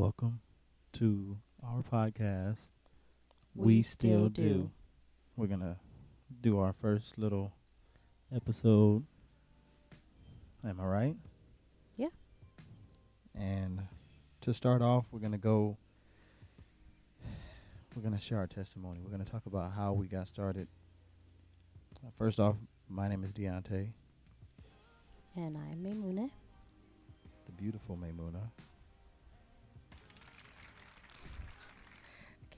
Welcome to our podcast. We Still Do. We're going to do our first little episode. Am I right? Yeah. And to start off, we're going to go, we're going to share our testimony. We're going to talk about how we got started. First off, my name is Deontay, And I'm Maymuna. the beautiful Maymuna.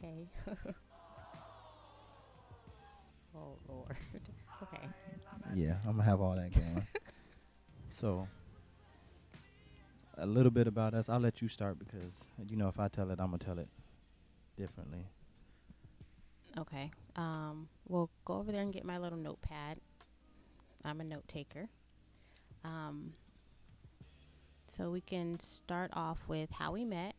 Okay. oh Lord. okay. Yeah, I'm gonna have all that going. so, a little bit about us. I'll let you start because you know if I tell it, I'm gonna tell it differently. Okay. Um, we'll go over there and get my little notepad. I'm a note taker. Um, so we can start off with how we met.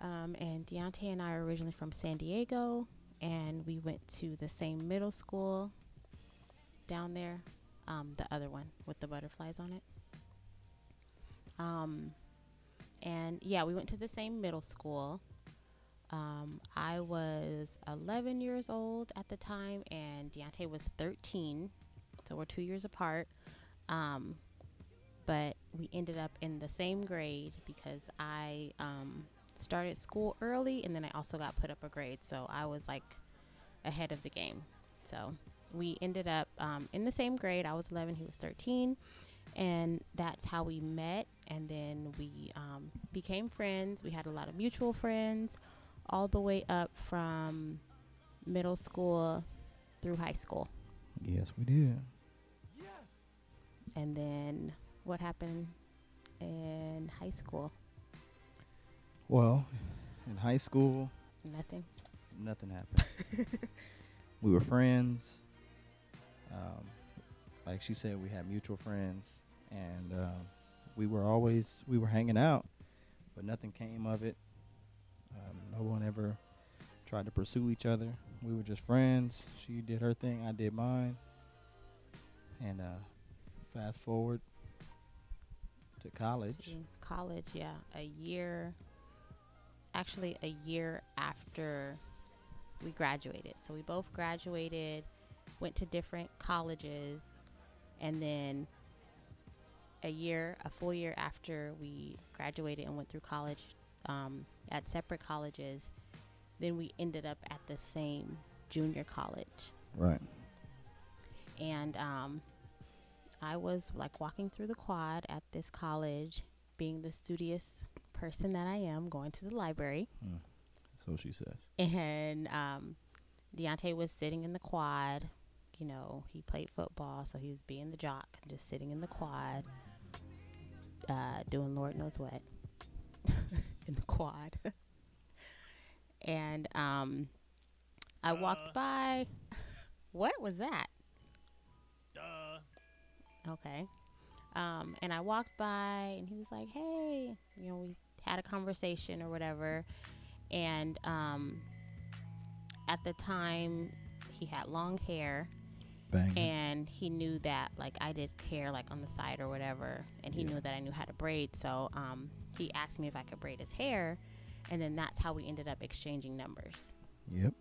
Um, and Deontay and I are originally from San Diego, and we went to the same middle school down there, um, the other one with the butterflies on it. Um, and yeah, we went to the same middle school. Um, I was 11 years old at the time, and Deontay was 13. So we're two years apart. Um, but we ended up in the same grade because I um, started school early, and then I also got put up a grade. So I was like ahead of the game. So we ended up um, in the same grade. I was 11, he was 13. And that's how we met. And then we um, became friends. We had a lot of mutual friends all the way up from middle school through high school. Yes, we did. And then what happened in high school? Well, in high school, Nothing. nothing happened. we were friends. Um, like she said, we had mutual friends, and um, we were always we were hanging out, but nothing came of it. Um, no one ever tried to pursue each other. We were just friends. She did her thing, I did mine, and uh, fast forward to college. To college, yeah. A year, actually, a year after we graduated. So we both graduated, went to different colleges, and then a year, a full year after we graduated and went through college um, at separate colleges, then we ended up at the same junior college. Right. and um, I was like walking through the quad at this college, being the studious person that I am, going to the library, Mm. So she says. and um, Deontay was sitting in the quad. You know, he played football, so he was being the jock, just sitting in the quad, uh, doing Lord knows what in the quad. and um, I walked by. What was that? Duh. Okay. Um, and I walked by and he was like, hey, you know, we had a conversation or whatever. And um, at the time, he had long hair Bang. and he knew that, like, I did hair, like, on the side or whatever. And he Yeah. knew that I knew how to braid. So um, he asked me if I could braid his hair. And then that's how we ended up exchanging numbers. Yep.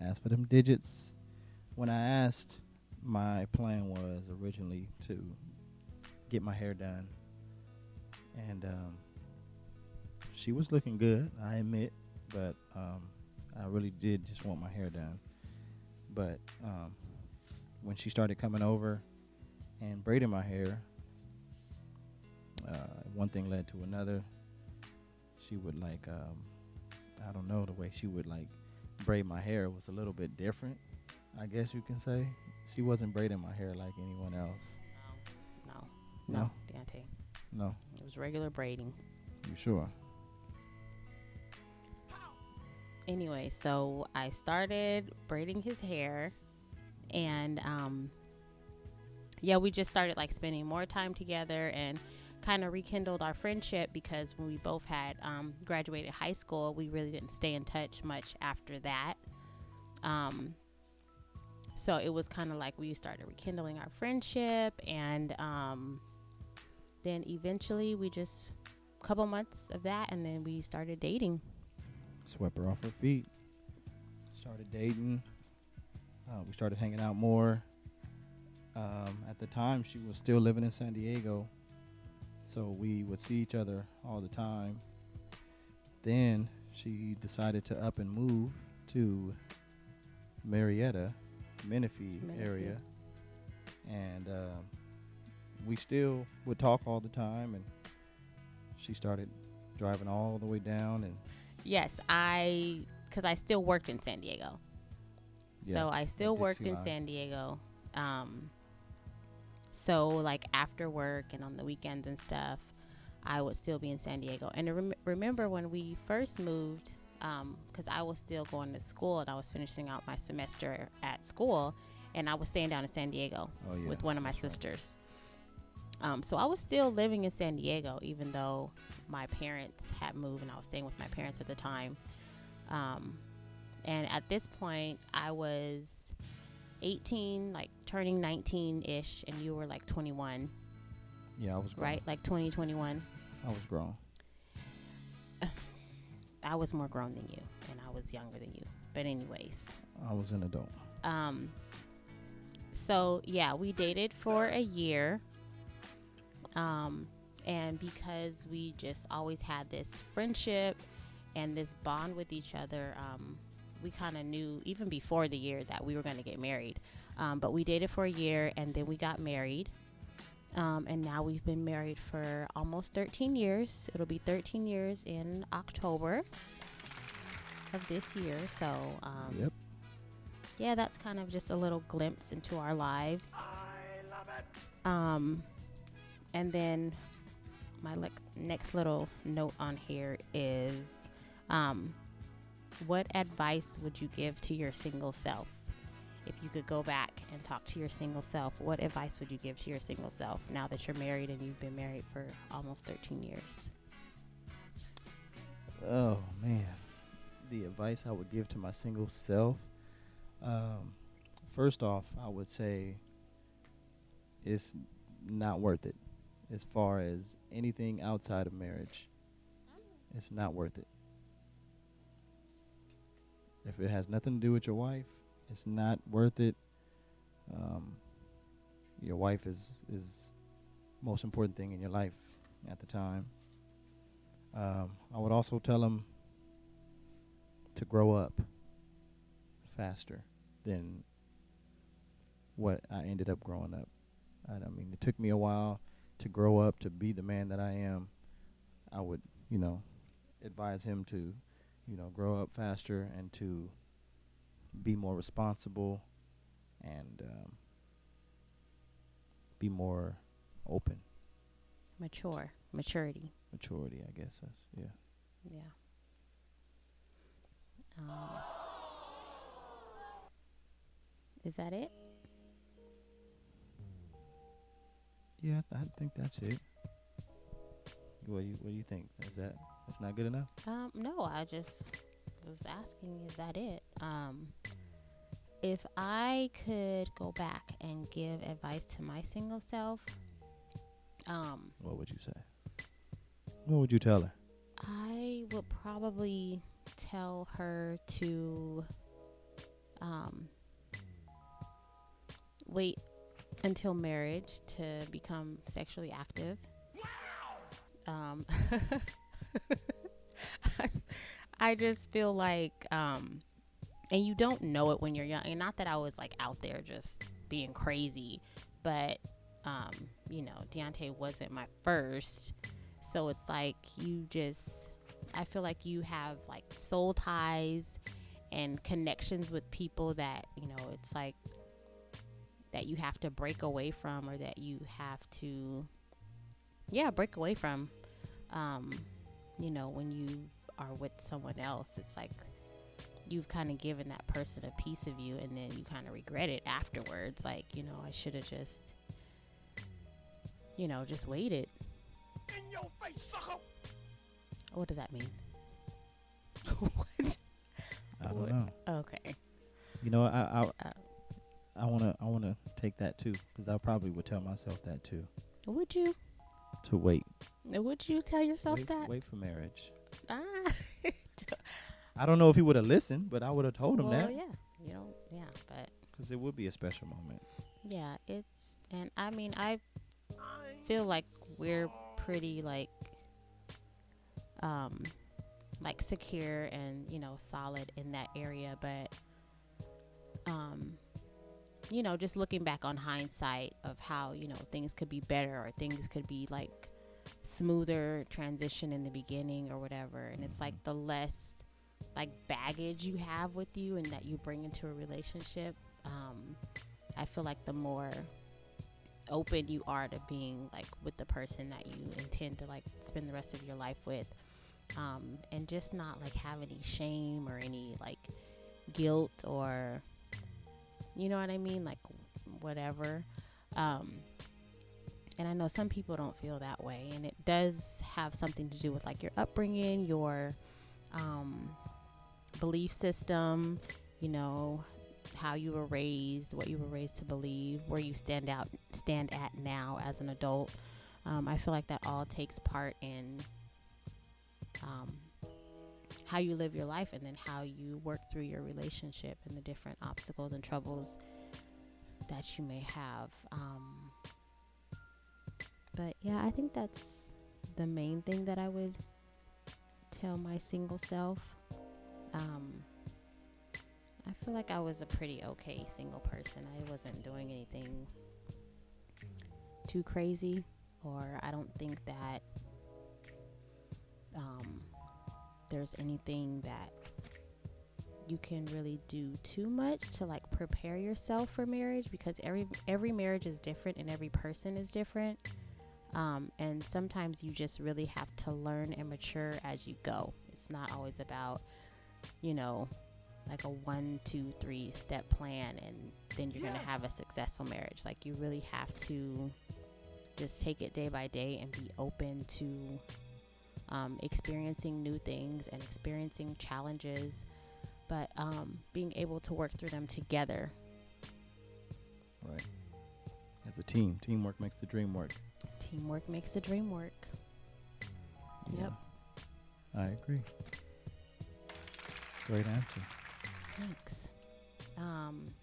I asked for them digits. When I asked, my plan was originally to get my hair done. And um, she was looking good, I admit, but um, I really did just want my hair done. But um, when she started coming over and braiding my hair, uh, one thing led to another. She would like, um, I don't know, the way she would like braid my hair was a little bit different, I guess you can say. She wasn't braiding my hair like anyone else. No, no, No? Deontay. No, It was regular braiding. you sure? Anyway, so I started braiding his hair, and um, yeah, we just started like spending more time together and kind of rekindled our friendship because when we both had um, graduated high school, we really didn't stay in touch much after that. Um, so it was kind of like we started rekindling our friendship, and um, then eventually we just a couple months of that, and then we started dating. Swept her off her feet. Started dating. Uh, we started hanging out more. Um, at the time, she was still living in San Diego, so we would see each other all the time. Then she decided to up and move to Murrieta, Menifee, Menifee. area, and um, we still would talk all the time. And she started driving all the way down, and Yes, I because I still worked in San Diego. So I still worked in. San Diego. Um, so like after work and on the weekends and stuff, I would still be in San Diego. And rem- remember when we first moved, because I was still going to school and I was finishing out my semester at school, and I was staying down in San Diego oh yeah, with one of my sisters. right. Um, so I was still living in San Diego, even though my parents had moved and I was staying with my parents at the time. Um, and at this point, I was 18, like turning 19 ish, and you were like 21, Yeah, I was grown. right? Like 20, 21. I was grown. I was more grown than you, and I was younger than you. But, anyways, I was an adult. Um, so yeah, we dated for a year. Um, and because we just always had this friendship and this bond with each other, um, we kind of knew even before the year that we were going to get married. Um, but we dated for a year and then we got married. Um, and now we've been married for almost 13 years. It'll be 13 years in October of this year. So, um, Yep. yeah, that's kind of just a little glimpse into our lives. I love it. Um, and then my like next little note on here is, um, what advice would you give to your single self? If you could go back and talk to your single self, what advice would you give to your single self now that you're married and you've been married for almost 13 years? Oh man, the advice I would give to my single self. Um, first off, I would say it's not worth it. As far as anything outside of marriage, it's not worth it. If it has nothing to do with your wife, it's not worth it. Um, your wife is is most important thing in your life at the time. Um, I would also tell them to grow up faster than what I ended up growing up. I, I mean, it took me a while to grow up to be the man that I am. I would, you know, advise him to, you know, grow up faster and to be more responsible and um, be more open. Mature, maturity. Maturity, I guess. That's yeah. Yeah. Um, is that it? Yeah, I, th- I think that's it. What do you What do you think? Is that that's not good enough? Um, no, I just was asking, is that it? Um, if I could go back and give advice to my single self, um, What would you say? What would you tell her? I would probably tell her to um, wait until marriage to become sexually active. Um, I just feel like, um, and you don't know it when you're young. And not that I was like out there just being crazy, but um, you know, Deontay wasn't my first. So it's like you just, I feel like you have like soul ties and connections with people that, you know, it's like that you have to break away from or that you have to, yeah, break away from. Um, you know, when you are with someone else, it's like you've kind of given that person a piece of you and then you kind of regret it afterwards. Like, you know, I should have just, you know, just waited. In your face, sucker. What does that mean? what? I don't What? know. Okay. You know, I Uh, I I wanna I wanna take that too, because I probably would tell myself that too, Would you? to wait. Would you tell yourself wait, that? wait for marriage. Ah. I don't know if he would have listened, but I would have told him well, that yeah. You know, yeah, but because it would be a special moment. yeah, it's and I mean I feel like we're pretty like um like secure and you know solid in that area but um you know just looking back on hindsight of how you know things could be better or things could be like smoother transition in the beginning or whatever. And it's like the less like baggage you have with you and that you bring into a relationship um i feel like the more open you are to being like with the person that you intend to like spend the rest of your life with um, and just not like have any shame or any like guilt or you know what i mean like whatever um, and i know some people don't feel that way and it does have something to do with like your upbringing your um, belief system you know how you were raised, what you were raised to believe, where you stand out, stand at now as an adult. Um, I feel like that all takes part in um, how you live your life, and then how you work through your relationship and the different obstacles and troubles that you may have. Um, but yeah, I think that's the main thing that I would tell my single self. Um, I feel like I was a pretty okay single person. I wasn't doing anything too crazy, or I don't think that um, there's anything that you can really do too much to like prepare yourself for marriage because every every marriage is different and every person is different. Um, and sometimes you just really have to learn and mature as you go. It's not always about, you know, like a one, two, three step plan, and then you're gonna have a successful marriage. Like you really have to just take it day by day and be open to um, experiencing new things and experiencing challenges, but um, being able to work through them together. Right. As a team, teamwork makes the dream work. Teamwork makes the dream work. Yep. I agree. Great answer. Thanks. Um,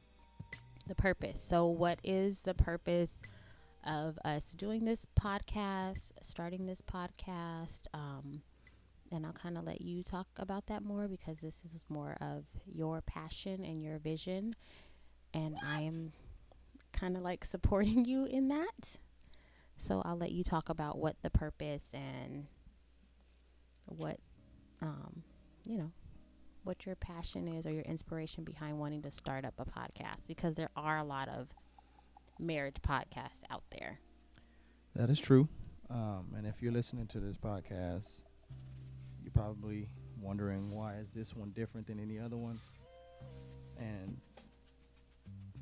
the purpose. So, what is the purpose of us doing this podcast, starting this podcast? Um, and I'll kind of let you talk about that more because this is more of your passion and your vision. And I am kind of like supporting you in that. So, I'll let you talk about what the purpose and what, um, you know, what your passion is or your inspiration behind wanting to start up a podcast because there are a lot of marriage podcasts out there. That is true. Um, and if you're listening to this podcast, you're probably wondering why is this one different than any other one? And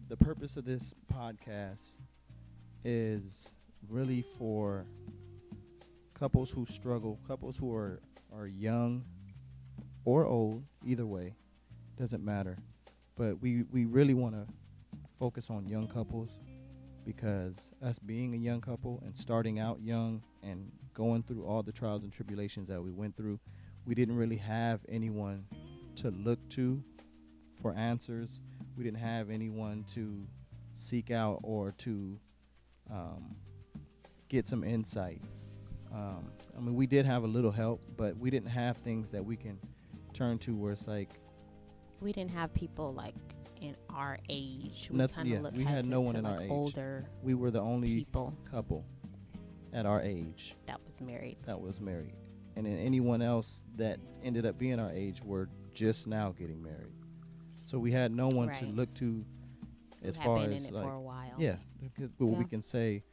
the purpose of this podcast is really for couples who struggle, couples who are, are young or old, either way, doesn't matter. But we, we really want to focus on young couples because us being a young couple and starting out young and going through all the trials and tribulations that we went through, we didn't really have anyone to look to for answers. We didn't have anyone to seek out or to um, get some insight. Um, I mean, we did have a little help, but we didn't have things that we can turn to where it's like We didn't have people like in our age. We Noth- kind of yeah, look we had no to, one in like our age. older we were the only people couple at our age that was married. that was married. And then anyone else that ended up being our age were just now getting married. So we had no one to Right. look to as who had far been as in it like for a while. yeah, because well, we Yeah. can say,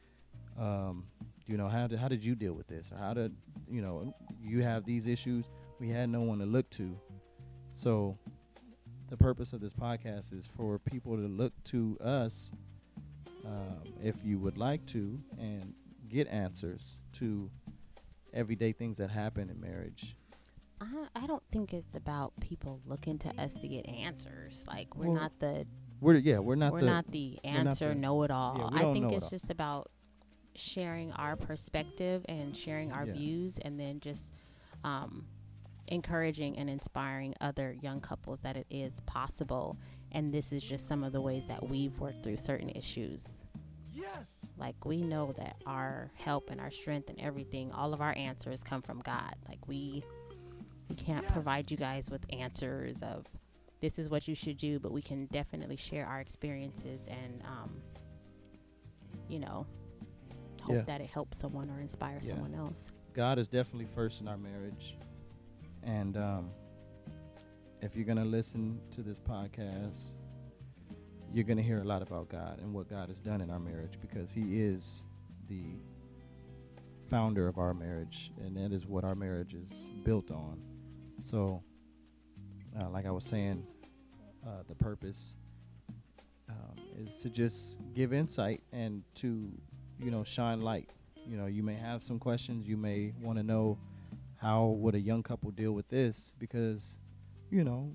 um, you know, how did how did you deal with this? Or how did you know you have these issues? We had no one to look to, so the purpose of this podcast is for people to look to us, um, if you would like to, and get answers to everyday things that happen in marriage. I, I don't think it's about people looking to us to get answers. Like we're Well, not the We're yeah, we're not we're the not the answer know it all. yeah, I think it's all. just about sharing our perspective and sharing our Yeah. views, and then just um, encouraging and inspiring other young couples that it is possible. And this is just some of the ways that we've worked through certain issues. Yes. Like we know that our help and our strength and everything, all of our answers come from God. Like we we can't Yes. provide you guys with answers of this is what you should do, but we can definitely share our experiences and um, you know hope Yeah. that it helps someone or inspire Yeah. someone else. God is definitely first in our marriage. And um, if you're going to listen to this podcast, you're going to hear a lot about God and what God has done in our marriage because He is the founder of our marriage, and that is what our marriage is built on. So, uh, like I was saying, uh, the purpose um, is to just give insight and to, you know, shine light you know you may have some questions you may want to know how would a young couple deal with this? Because you know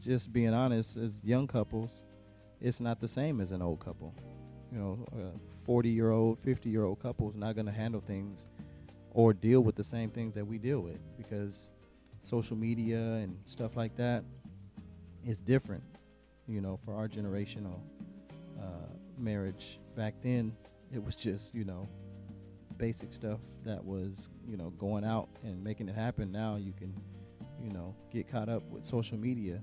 just being honest as young couples it's not the same as an old couple. You know a 40 year old 50 year old couple is not going to handle things or deal with the same things that we deal with because social media and stuff like that is different you know for our generational uh, marriage. Back then it was just you know basic stuff that was you know going out and making it happen. Now you can you know get caught up with social media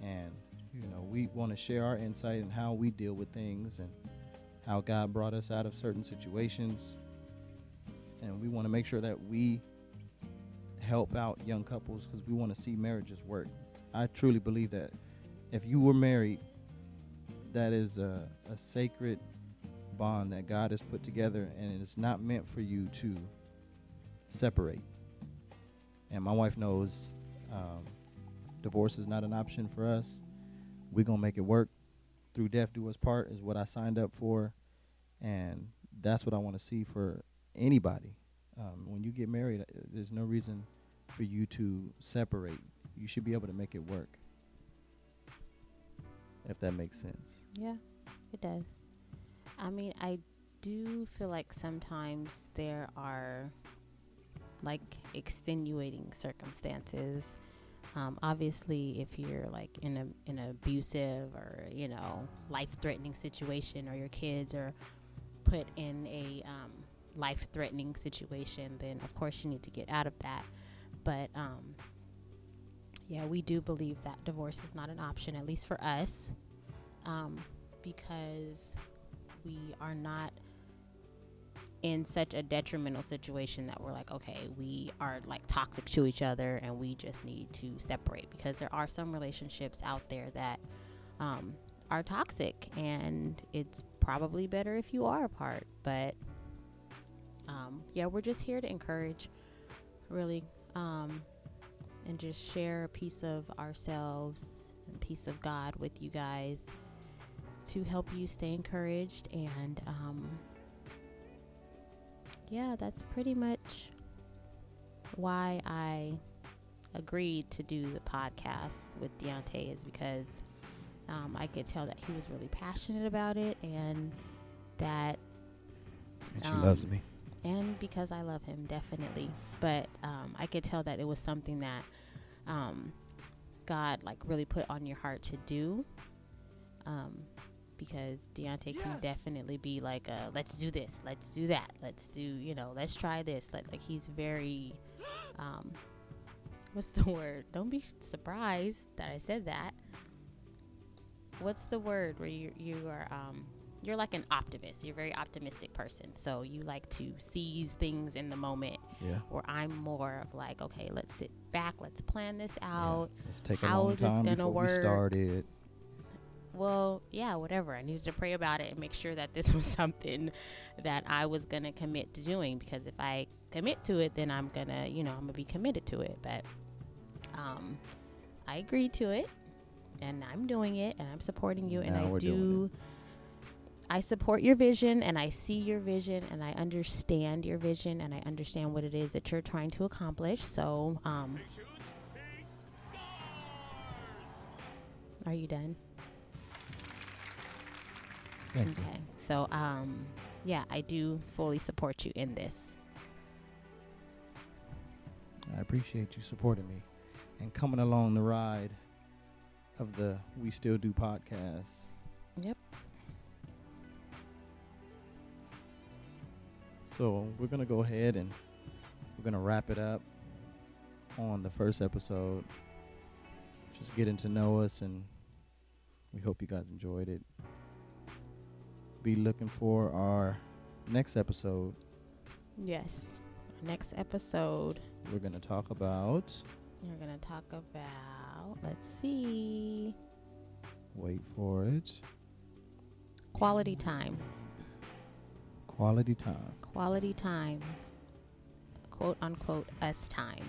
and you know we want to share our insight and how we deal with things and how god brought us out of certain situations. And we want to make sure that we help out young couples because we want to see marriages work. I truly believe that if you were married that is a, a sacred bond that God has put together, and it's not meant for you to separate. And my wife knows um, divorce is not an option for us. We're gonna make it work. Through death do us part is what I signed up for, and that's what I want to see for anybody. Um, when you get married, uh, there's no reason for you to separate. You should be able to make it work. If that makes sense. Yeah, it does. I mean, I do feel like sometimes there are like extenuating circumstances. Um, obviously, if you're like in a an abusive or you know life threatening situation, or your kids are put in a um, life threatening situation, then of course you need to get out of that. But um, yeah, we do believe that divorce is not an option, at least for us, um, because we are not in such a detrimental situation that we're like, okay, we are like toxic to each other and we just need to separate because there are some relationships out there that um, are toxic and it's probably better if you are apart. But um, yeah, we're just here to encourage, really, um, and just share a piece of ourselves and a piece of God with you guys to help you stay encouraged and um, yeah that's pretty much why i agreed to do the podcast with Deontay is because um, i could tell that he was really passionate about it and that And she Um, loves me. and because I love him, definitely. But um, I could tell that it was something that um, God like really put on your heart to do. Because Deontay can definitely be like, uh, "Let's do this, let's do that, let's do you know, let's try this." Like, like he's very, um, what's the word? Don't be surprised that I said that. What's the word where you you are um you're like an optimist. You're a very optimistic person. So you like to seize things in the moment. Yeah. Or I'm more of like, okay, let's sit back, let's plan this out. Yeah. out. Let's take a long is this time gonna before work? we started. Well, yeah, whatever. I needed to pray about it and make sure that this was something that I was gonna commit to doing because if I commit to it, then I'm gonna, you know, I'm gonna be committed to it. But um, I agreed to it, and I'm doing it, and I'm supporting you, and Now I do. I support your vision, and I see your vision, and I understand your vision, and I understand what it is that you're trying to accomplish. So, um, are you done? Thank you. Okay. So, um, yeah, I do fully support you in this. I appreciate you supporting me and coming along the ride of the We Still Do podcast. Yep. So we're gonna go ahead and we're gonna wrap it up on the first episode. Just getting to know us and we hope you guys enjoyed it. Be looking for our next episode. Yes. Next episode, We're gonna talk about we're going to talk about, let's see, wait for it. quality time. Quality time. Quality time. Quote unquote, us time.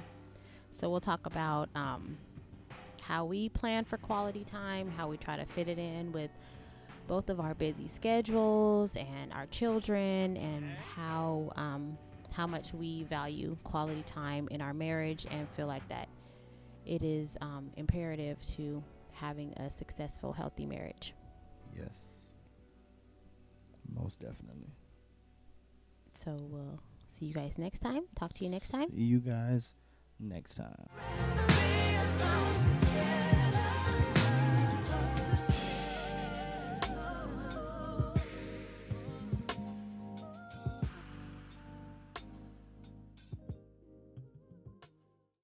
So we'll talk about um, how we plan for quality time, how we try to fit it in with both of our busy schedules and our children, and how um, how much we value quality time in our marriage, and feel like that it is um, imperative to having a successful, healthy marriage. Yes. Most definitely. So we'll see you guys next time. Talk to you next time. See you guys next time.